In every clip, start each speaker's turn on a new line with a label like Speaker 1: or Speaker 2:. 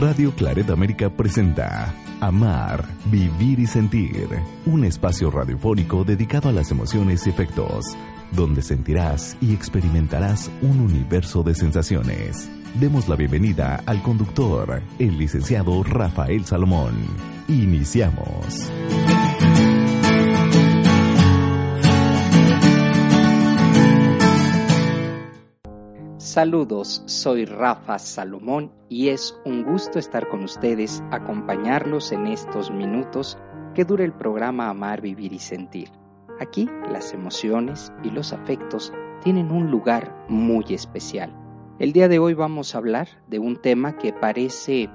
Speaker 1: Radio Claret América presenta Amar, Vivir y Sentir, un espacio radiofónico dedicado a las emociones y efectos, donde sentirás y experimentarás un universo de sensaciones. Demos la bienvenida al conductor, el licenciado Rafael Salomón. Iniciamos.
Speaker 2: Saludos, soy Rafa Salomón y es un gusto estar con ustedes, acompañarlos en estos minutos que dura el programa Amar, Vivir y Sentir. Aquí las emociones y los afectos tienen un lugar muy especial. El día de hoy vamos a hablar de un tema que parece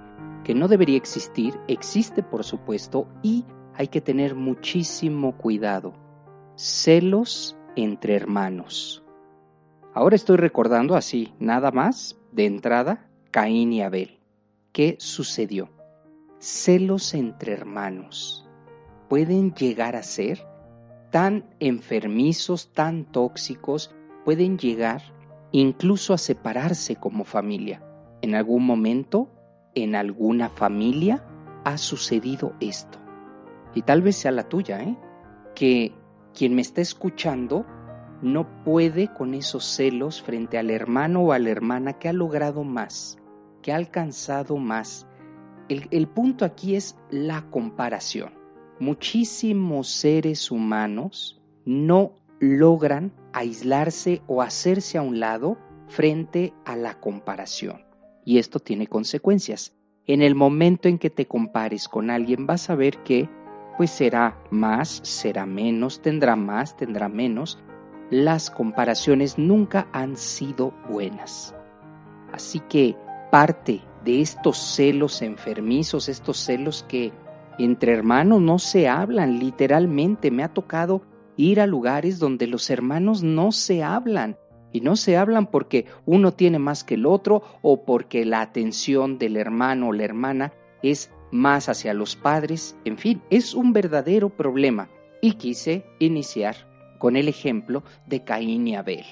Speaker 2: que no debería existir, existe por supuesto y hay que tener muchísimo cuidado. Celos entre hermanos. Ahora estoy recordando así, nada más, de entrada, Caín y Abel. ¿Qué sucedió? Celos entre hermanos pueden llegar a ser tan enfermizos, tan tóxicos, pueden llegar incluso a separarse como familia. En algún momento, en alguna familia, ha sucedido esto. Y tal vez sea la tuya, ¿eh? Que quien me está escuchando no puede con esos celos frente al hermano o a la hermana que ha logrado más, que ha alcanzado más. El, punto aquí es la comparación. Muchísimos seres humanos no logran aislarse o hacerse a un lado frente a la comparación. Y esto tiene consecuencias. En el momento en que te compares con alguien vas a ver que pues será más, será menos, tendrá más, tendrá menos, las comparaciones nunca han sido buenas. Así que parte de estos celos enfermizos, estos celos que entre hermanos no se hablan literalmente, me ha tocado ir a lugares donde los hermanos no se hablan. Y no se hablan porque uno tiene más que el otro o porque la atención del hermano o la hermana es más hacia los padres. En fin, es un verdadero problema. Y quise iniciar con el ejemplo de Caín y Abel.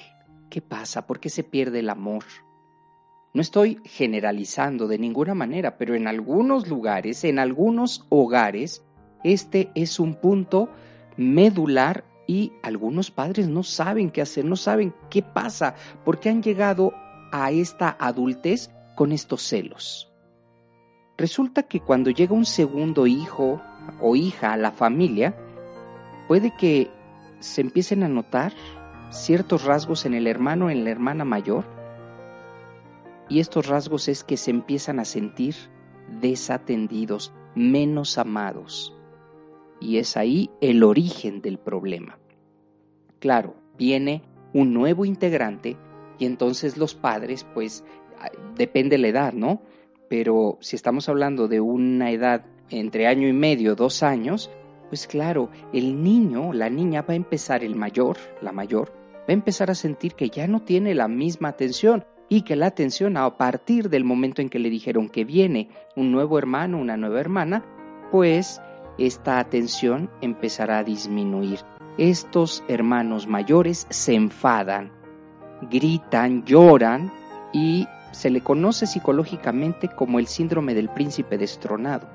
Speaker 2: ¿Qué pasa? ¿Por qué se pierde el amor? No estoy generalizando de ninguna manera, pero en algunos lugares, en algunos hogares, este es un punto medular y algunos padres no saben qué hacer, no saben qué pasa, porque han llegado a esta adultez con estos celos. Resulta que cuando llega un segundo hijo o hija a la familia, puede que se empiecen a notar ciertos rasgos en el hermano en la hermana mayor. Y estos rasgos es que se empiezan a sentir desatendidos, menos amados. Y es ahí el origen del problema. Claro, viene un nuevo integrante y entonces los padres, pues depende la edad, ¿no? Pero si estamos hablando de una edad entre año y medio, dos años, pues claro, el niño, la niña va a empezar, el mayor, la mayor, va a empezar a sentir que ya no tiene la misma atención y que la atención a partir del momento en que le dijeron que viene un nuevo hermano, una nueva hermana, pues esta atención empezará a disminuir. Estos hermanos mayores se enfadan, gritan, lloran y se le conoce psicológicamente como el síndrome del príncipe destronado.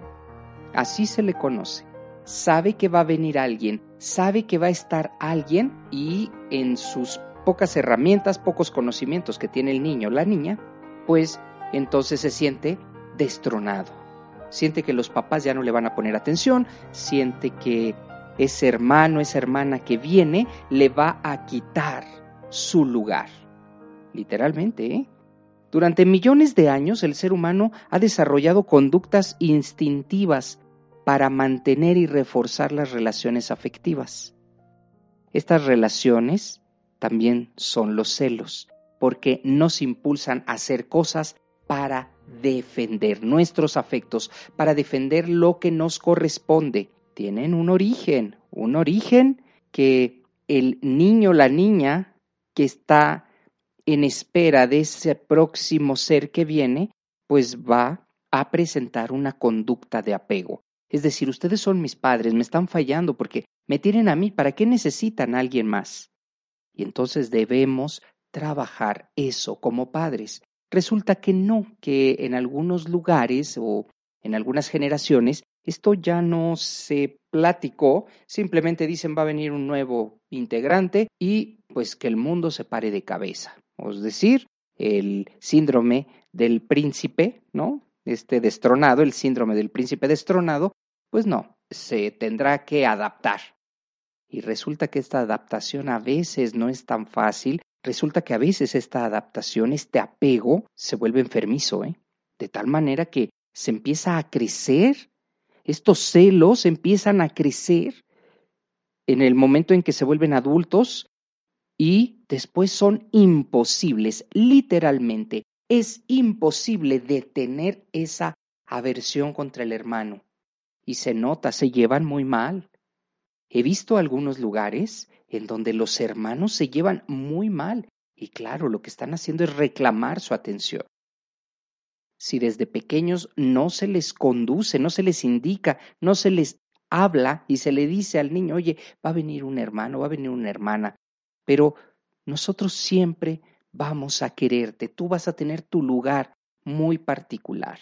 Speaker 2: Así se le conoce sabe que va a venir alguien, sabe que va a estar alguien y en sus pocas herramientas, pocos conocimientos que tiene el niño o la niña, pues entonces se siente destronado. Siente que los papás ya no le van a poner atención, siente que ese hermano, esa hermana que viene, le va a quitar su lugar. Literalmente, ¿eh? Durante millones de años el ser humano ha desarrollado conductas instintivas para mantener y reforzar las relaciones afectivas. Estas relaciones también son los celos. porque nos impulsan a hacer cosas para defender nuestros afectos, para defender lo que nos corresponde. Tienen un origen, un origen que el niño, la niña que está en espera de ese próximo ser que viene, pues va a presentar una conducta de apego. Es decir, ustedes son mis padres, me están fallando porque me tienen a mí, ¿para qué necesitan a alguien más? Y entonces debemos trabajar eso como padres. Resulta que no, que en algunos lugares o en algunas generaciones esto ya no se platicó, simplemente dicen va a venir un nuevo integrante y pues que el mundo se pare de cabeza. Es decir, el síndrome del príncipe, ¿no? Este destronado, el síndrome del príncipe destronado, pues no, se tendrá que adaptar. Y resulta que esta adaptación a veces no es tan fácil, resulta que a veces esta adaptación, este apego, se vuelve enfermizo, ¿eh? De tal manera que se empieza a crecer, estos celos empiezan a crecer en el momento en que se vuelven adultos y después son imposibles, literalmente, es imposible detener esa aversión contra el hermano. Y se nota, se llevan muy mal. He visto algunos lugares en donde los hermanos se llevan muy mal y claro, lo que están haciendo es reclamar su atención. Si desde pequeños no se les conduce, no se les indica, no se les habla y se le dice al niño, oye, va a venir un hermano, va a venir una hermana, pero nosotros siempre vamos a quererte, tú vas a tener tu lugar muy particular.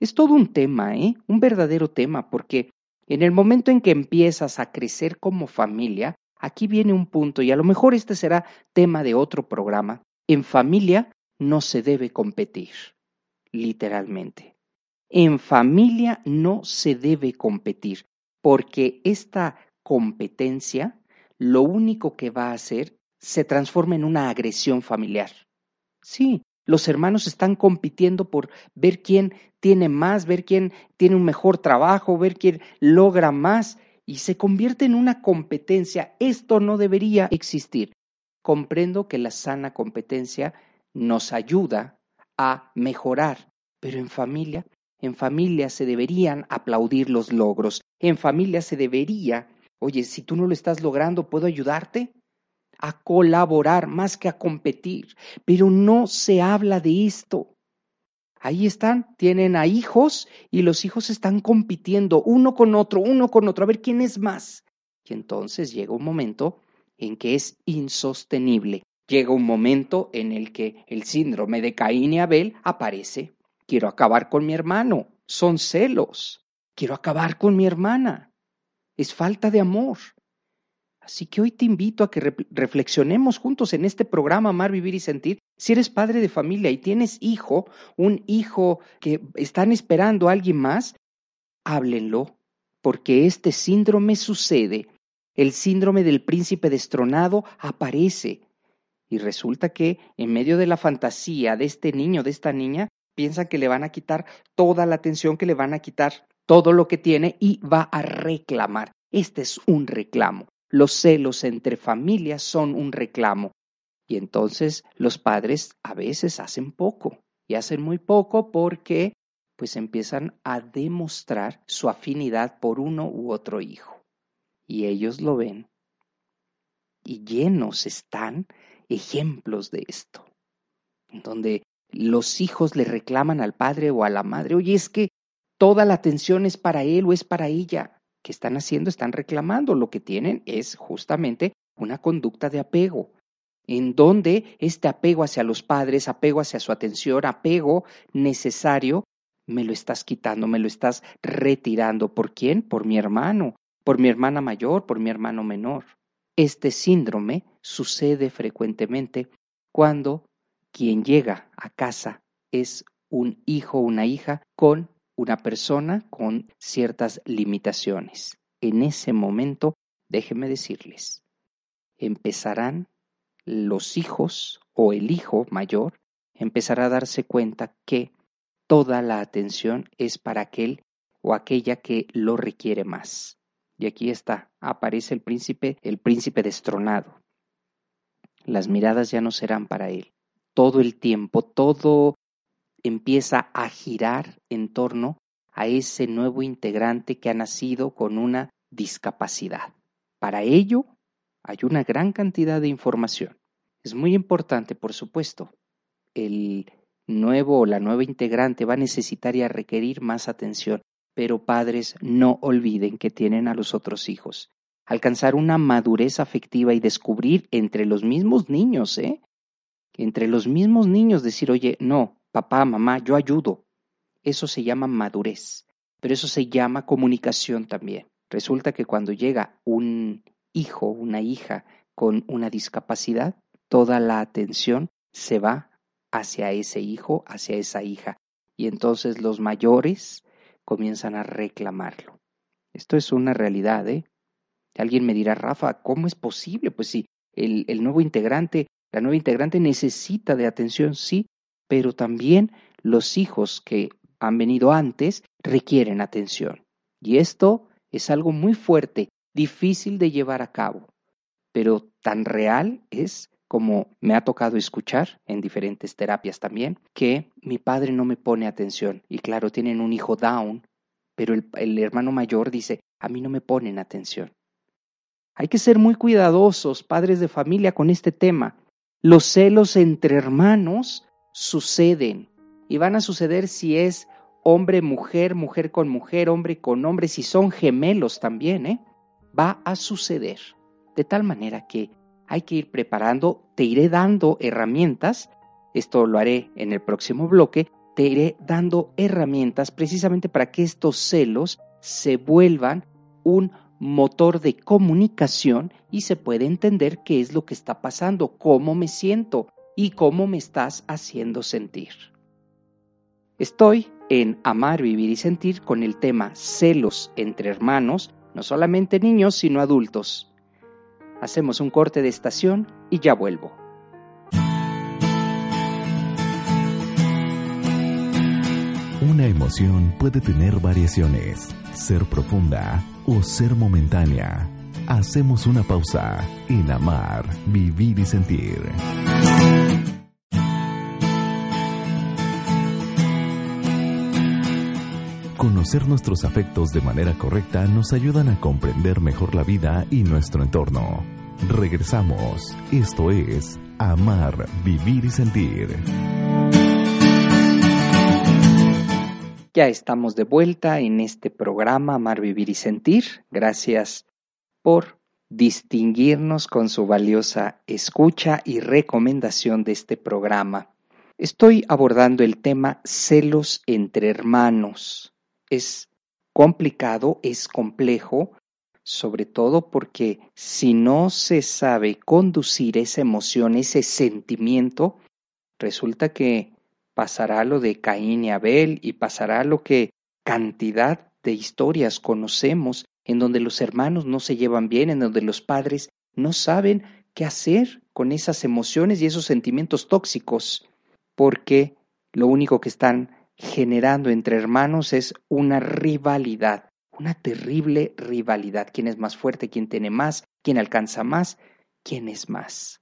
Speaker 2: Es todo un tema, ¿eh? Un verdadero tema, porque en el momento en que empiezas a crecer como familia, aquí viene un punto, y a lo mejor este será tema de otro programa. En familia no se debe competir, literalmente. En familia no se debe competir, porque esta competencia lo único que va a hacer se transforma en una agresión familiar. Sí, los hermanos están compitiendo por ver quién tiene más, ver quién tiene un mejor trabajo, ver quién logra más y se convierte en una competencia. Esto no debería existir. Comprendo que la sana competencia nos ayuda a mejorar, pero en familia, en familia se deberían aplaudir los logros. En familia se debería, oye, si tú no lo estás logrando, ¿puedo ayudarte? A colaborar más que a competir, pero no se habla de esto. Ahí están, tienen a hijos y los hijos están compitiendo uno con otro, uno con otro, a ver quién es más. Y entonces llega un momento en que es insostenible. Llega un momento en el que el síndrome de Caín y Abel aparece. Quiero acabar con mi hermano. Son celos. Quiero acabar con mi hermana. Es falta de amor. Así que hoy te invito a que reflexionemos juntos en este programa Amar, Vivir y Sentir. Si eres padre de familia y tienes hijo, un hijo que están esperando a alguien más, háblenlo, porque este síndrome sucede. El síndrome del príncipe destronado aparece. Y resulta que en medio de la fantasía de este niño, de esta niña, piensan que le van a quitar toda la atención, que le van a quitar todo lo que tiene y va a reclamar. Este es un reclamo. Los celos entre familias son un reclamo. Y entonces los padres a veces hacen poco. Y hacen muy poco porque pues empiezan a demostrar su afinidad por uno u otro hijo. Y ellos lo ven. Y llenos están ejemplos de esto, donde los hijos le reclaman al padre o a la madre, oye, es que toda la atención es para él o es para ella. ¿Qué están haciendo? Están reclamando. Lo que tienen es justamente una conducta de apego, en donde este apego hacia los padres, apego hacia su atención, apego necesario, me lo estás quitando, me lo estás retirando. ¿Por quién? Por mi hermano, por mi hermana mayor, por mi hermano menor. Este síndrome sucede frecuentemente cuando quien llega a casa es un hijo o una hija con una persona con ciertas limitaciones. En ese momento, déjenme decirles, empezarán los hijos o el hijo mayor empezará a darse cuenta que toda la atención es para aquel o aquella que lo requiere más. Y aquí está, aparece el príncipe, el príncipe destronado. las miradas ya no serán para él. Todo el tiempo, todo empieza a girar en torno a ese nuevo integrante que ha nacido con una discapacidad. Para ello hay una gran cantidad de información. Es muy importante, por supuesto. El nuevo o la nueva integrante va a necesitar y a requerir más atención, pero padres no olviden que tienen a los otros hijos. Alcanzar una madurez afectiva y descubrir entre los mismos niños, ¿eh? Entre los mismos niños decir, oye, no, papá, mamá, yo ayudo. Eso se llama madurez, pero eso se llama comunicación también. Resulta que cuando llega un hijo, una hija con una discapacidad, toda la atención se va hacia ese hijo, hacia esa hija. Y entonces los mayores comienzan a reclamarlo. Esto es una realidad, ¿eh? Alguien me dirá, Rafa, ¿cómo es posible? Pues sí, el, el nuevo integrante, la nueva integrante necesita de atención, sí, pero también los hijos que han venido antes requieren atención. Y esto es algo muy fuerte, difícil de llevar a cabo, pero tan real es como me ha tocado escuchar en diferentes terapias también, que mi padre no me pone atención. Y claro, tienen un hijo down, pero el, el hermano mayor dice, a mí no me ponen atención. Hay que ser muy cuidadosos, padres de familia, con este tema. Los celos entre hermanos suceden y van a suceder si es hombre, mujer, mujer con mujer, hombre con hombre, si son gemelos también, ¿eh? Va a suceder. De tal manera que hay que ir preparando, te iré dando herramientas, esto lo haré en el próximo bloque, te iré dando herramientas precisamente para que estos celos se vuelvan un motor de comunicación y se puede entender qué es lo que está pasando, cómo me siento y cómo me estás haciendo sentir. Estoy en Amar, Vivir y Sentir con el tema celos entre hermanos, no solamente niños, sino adultos. Hacemos un corte de estación y ya vuelvo.
Speaker 1: Una emoción puede tener variaciones, ser profunda o ser momentánea. Hacemos una pausa en amar, vivir y sentir. Conocer nuestros afectos de manera correcta nos ayudan a comprender mejor la vida y nuestro entorno. Regresamos. Esto es Amar, Vivir y Sentir.
Speaker 2: Ya estamos de vuelta en este programa Amar, Vivir y Sentir. Gracias por distinguirnos con su valiosa escucha y recomendación de este programa. Estoy abordando el tema celos entre hermanos es complicado, es complejo, sobre todo porque si no se sabe conducir esa emoción, ese sentimiento, resulta que pasará lo de Caín y Abel y pasará lo que cantidad de historias conocemos en donde los hermanos no se llevan bien, en donde los padres no saben qué hacer con esas emociones y esos sentimientos tóxicos, porque lo único que están generando entre hermanos es una rivalidad, una terrible rivalidad. ¿Quién es más fuerte? ¿Quién tiene más? ¿Quién alcanza más? ¿Quién es más?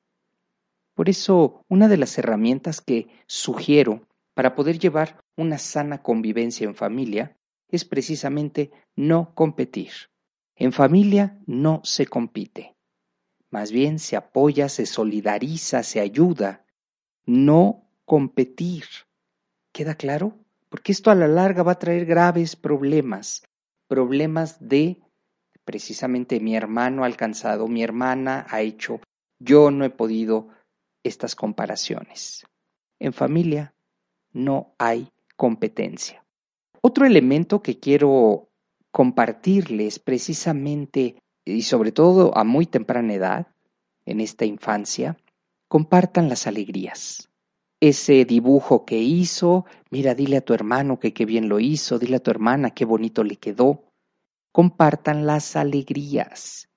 Speaker 2: Por eso, una de las herramientas que sugiero para poder llevar una sana convivencia en familia es precisamente no competir. En familia no se compite. Más bien se apoya, se solidariza, se ayuda. No competir. ¿Queda claro? porque esto a la larga va a traer graves problemas, problemas de precisamente mi hermano ha alcanzado, mi hermana ha hecho, yo no he podido estas comparaciones. En familia no hay competencia. Otro elemento que quiero compartirles precisamente y sobre todo a muy temprana edad, en esta infancia, compartan las alegrías ese dibujo que hizo, mira, dile a tu hermano que qué bien lo hizo, dile a tu hermana qué bonito le quedó. Compartan las alegrías,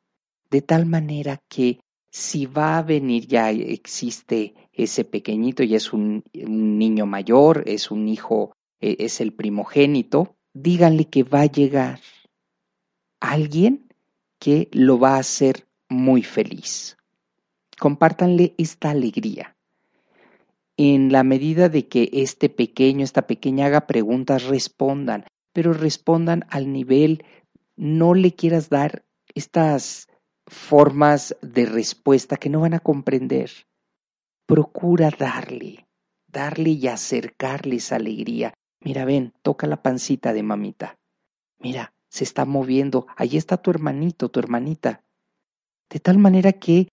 Speaker 2: de tal manera que si va a venir ya existe ese pequeñito, y es un, un niño mayor, es un hijo, e, es el primogénito, díganle que va a llegar alguien que lo va a hacer muy feliz. compártanle esta alegría. En la medida de que este pequeño, esta pequeña haga preguntas, respondan, pero respondan al nivel, no le quieras dar estas formas de respuesta que no van a comprender. Procura darle, darle y acercarle esa alegría. Mira, ven, toca la pancita de mamita. Mira, se está moviendo. Allí está tu hermanito, tu hermanita. De tal manera que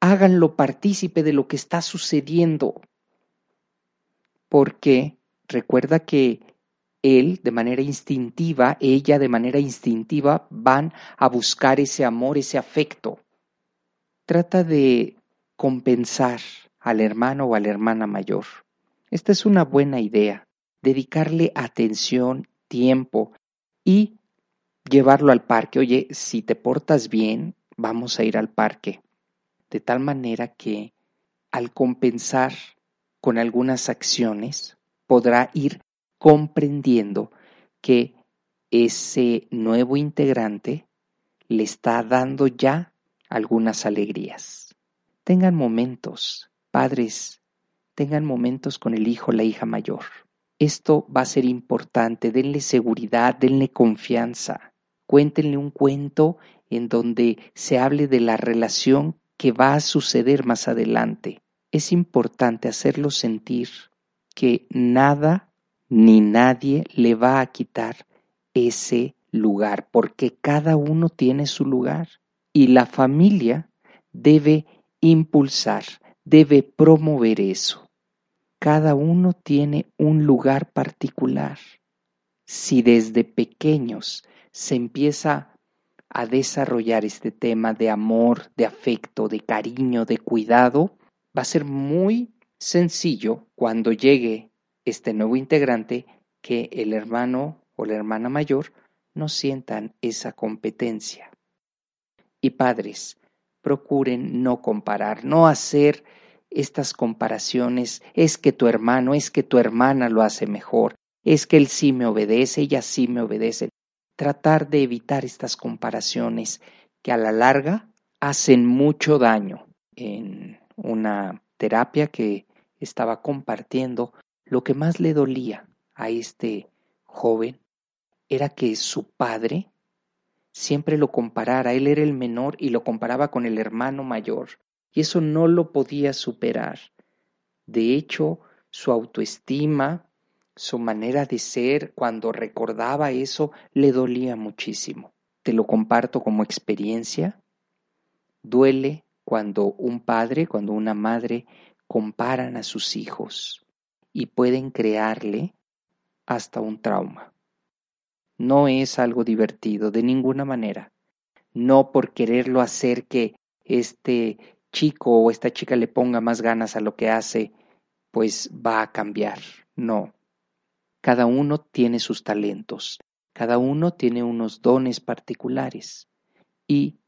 Speaker 2: háganlo partícipe de lo que está sucediendo. Porque recuerda que él de manera instintiva, ella de manera instintiva van a buscar ese amor, ese afecto. Trata de compensar al hermano o a la hermana mayor. Esta es una buena idea, dedicarle atención, tiempo y llevarlo al parque. Oye, si te portas bien, vamos a ir al parque. De tal manera que al compensar con algunas acciones, podrá ir comprendiendo que ese nuevo integrante le está dando ya algunas alegrías. Tengan momentos, padres, tengan momentos con el hijo, la hija mayor. Esto va a ser importante, denle seguridad, denle confianza, cuéntenle un cuento en donde se hable de la relación que va a suceder más adelante. Es importante hacerlo sentir que nada ni nadie le va a quitar ese lugar, porque cada uno tiene su lugar y la familia debe impulsar, debe promover eso. Cada uno tiene un lugar particular. Si desde pequeños se empieza a desarrollar este tema de amor, de afecto, de cariño, de cuidado, va a ser muy sencillo cuando llegue este nuevo integrante que el hermano o la hermana mayor no sientan esa competencia. Y padres, procuren no comparar, no hacer estas comparaciones, es que tu hermano, es que tu hermana lo hace mejor, es que él sí me obedece, ella sí me obedece. Tratar de evitar estas comparaciones que a la larga hacen mucho daño. En una terapia que estaba compartiendo, lo que más le dolía a este joven era que su padre siempre lo comparara, él era el menor y lo comparaba con el hermano mayor, y eso no lo podía superar. De hecho, su autoestima, su manera de ser, cuando recordaba eso, le dolía muchísimo. Te lo comparto como experiencia. Duele cuando un padre, cuando una madre comparan a sus hijos y pueden crearle hasta un trauma. No es algo divertido de ninguna manera. No por quererlo hacer que este chico o esta chica le ponga más ganas a lo que hace, pues va a cambiar. No. Cada uno tiene sus talentos, cada uno tiene unos dones particulares y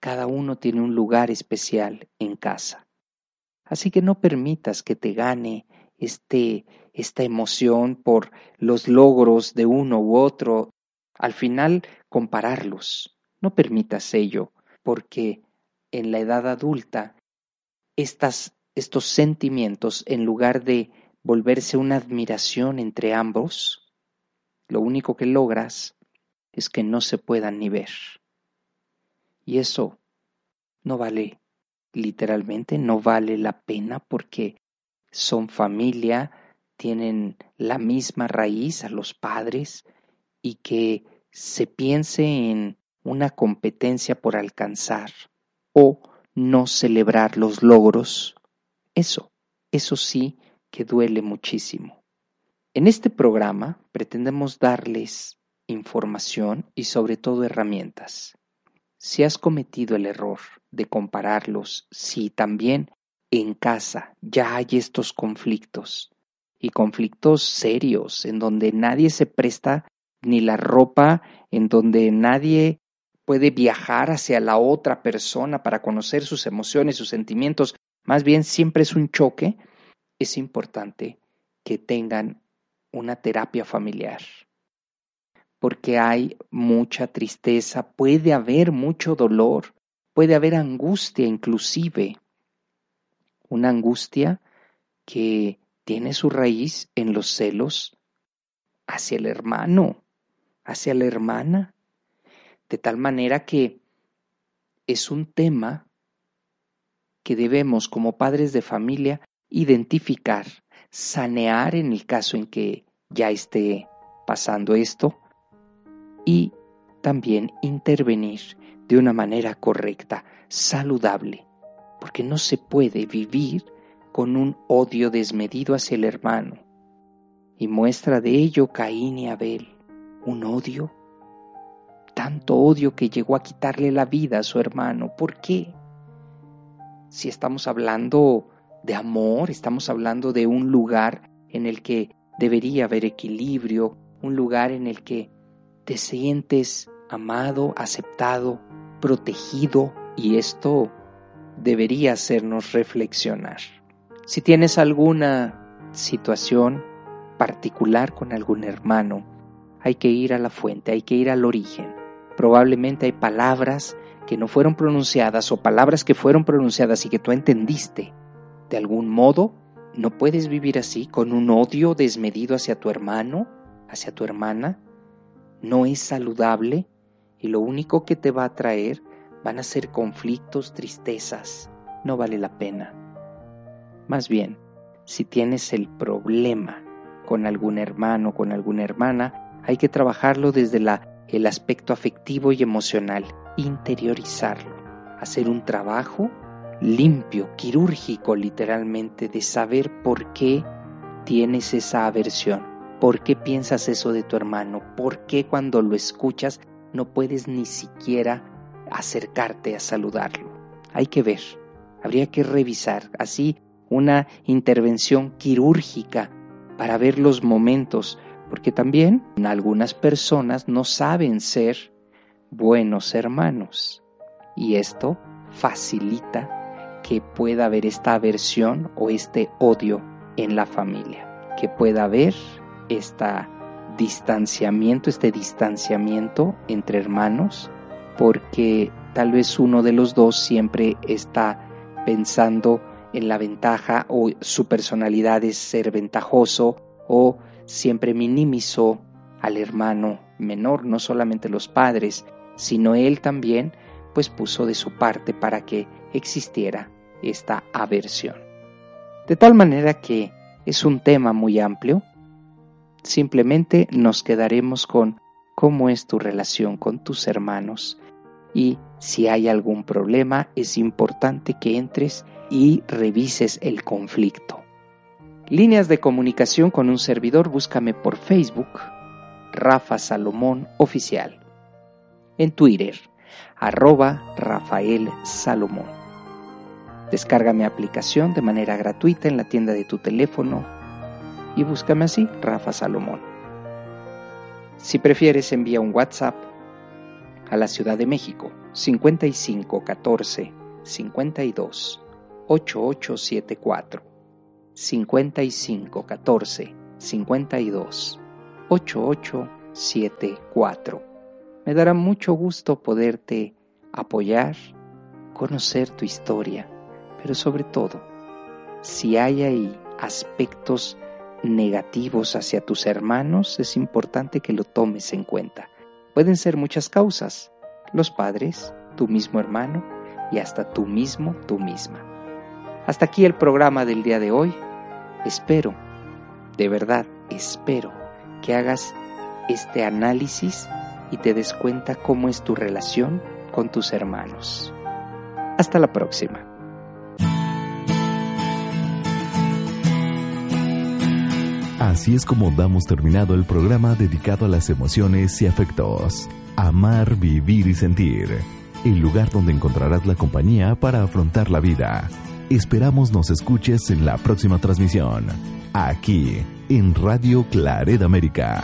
Speaker 2: cada uno tiene un lugar especial en casa. Así que no permitas que te gane este, esta emoción por los logros de uno u otro, al final compararlos. No permitas ello, porque en la edad adulta estos sentimientos, en lugar de volverse una admiración entre ambos, lo único que logras es que no se puedan ni ver. Y eso no vale, literalmente no vale la pena porque son familia, tienen la misma raíz a los padres y que se piense en una competencia por alcanzar o no celebrar los logros, eso, eso sí que duele muchísimo. En este programa pretendemos darles información y sobre todo herramientas. Si has cometido el error de compararlos, si también en casa ya hay estos conflictos y conflictos serios en donde nadie se presta ni la ropa, en donde nadie puede viajar hacia la otra persona para conocer sus emociones, sus sentimientos, más bien siempre es un choque, es importante que tengan una terapia familiar. Porque hay mucha tristeza, puede haber mucho dolor, puede haber angustia inclusive. Una angustia que tiene su raíz en los celos hacia el hermano, hacia la hermana, de tal manera que es un tema que debemos como padres de familia identificar, sanear en el caso en que ya esté pasando esto y también intervenir de una manera correcta, saludable, porque no se puede vivir con un odio desmedido hacia el hermano. Y muestra de ello Caín y Abel, un odio, tanto odio que llegó a quitarle la vida a su hermano. ¿Por qué? Si estamos hablando de amor, estamos hablando de un lugar en el que debería haber equilibrio, un lugar en el que te sientes amado, aceptado, protegido y esto debería hacernos reflexionar. Si tienes alguna situación particular con algún hermano, hay que ir a la fuente, hay que ir al origen. Probablemente hay palabras que no fueron pronunciadas o palabras que fueron pronunciadas y que tú entendiste. De algún modo, no puedes vivir así con un odio desmedido hacia tu hermano, hacia tu hermana. No es saludable y lo único que te va a traer van a ser conflictos, tristezas. No vale la pena. Más bien, si tienes el problema con algún hermano, con alguna hermana, hay que trabajarlo desde la, el aspecto afectivo y emocional, interiorizarlo, hacer un trabajo limpio, quirúrgico literalmente, de saber por qué tienes esa aversión, por qué piensas eso de tu hermano, por qué cuando lo escuchas no puedes ni siquiera acercarte a saludarlo. Hay que ver, habría que revisar, así una intervención quirúrgica para ver los momentos, porque también algunas personas no saben ser buenos hermanos. Y esto facilita que pueda haber esta aversión o este odio en la familia, que pueda haber este distanciamiento, este distanciamiento entre hermanos, porque tal vez uno de los dos siempre está pensando en la ventaja o su personalidad es ser ventajoso o siempre minimizó al hermano menor, no solamente los padres, sino él también, pues puso de su parte para que existiera esta aversión. De tal manera que es un tema muy amplio, simplemente nos quedaremos con cómo es tu relación con tus hermanos y si hay algún problema es importante que entres y revises el conflicto. Líneas de comunicación con un servidor, búscame por Facebook, Rafa Salomón Oficial. En Twitter, arroba Rafael Salomón. Descarga mi aplicación de manera gratuita en la tienda de tu teléfono y búscame así, Rafa Salomón. Si prefieres, envía un WhatsApp a la Ciudad de México 55 14 52 8874 55 14 52 8874. Me dará mucho gusto poderte apoyar, conocer tu historia, pero sobre todo, si hay ahí aspectos negativos hacia tus hermanos, es importante que lo tomes en cuenta. Pueden ser muchas causas, los padres, tu mismo hermano y hasta tú mismo, tú misma. Hasta aquí el programa del día de hoy. Espero, de verdad, espero que hagas este análisis y te des cuenta cómo es tu relación con tus hermanos. Hasta la próxima.
Speaker 1: Así es como damos terminado el programa dedicado a las emociones y afectos. Amar, vivir y sentir. El lugar donde encontrarás la compañía para afrontar la vida. Esperamos nos escuches en la próxima transmisión, aquí en Radio Claret América.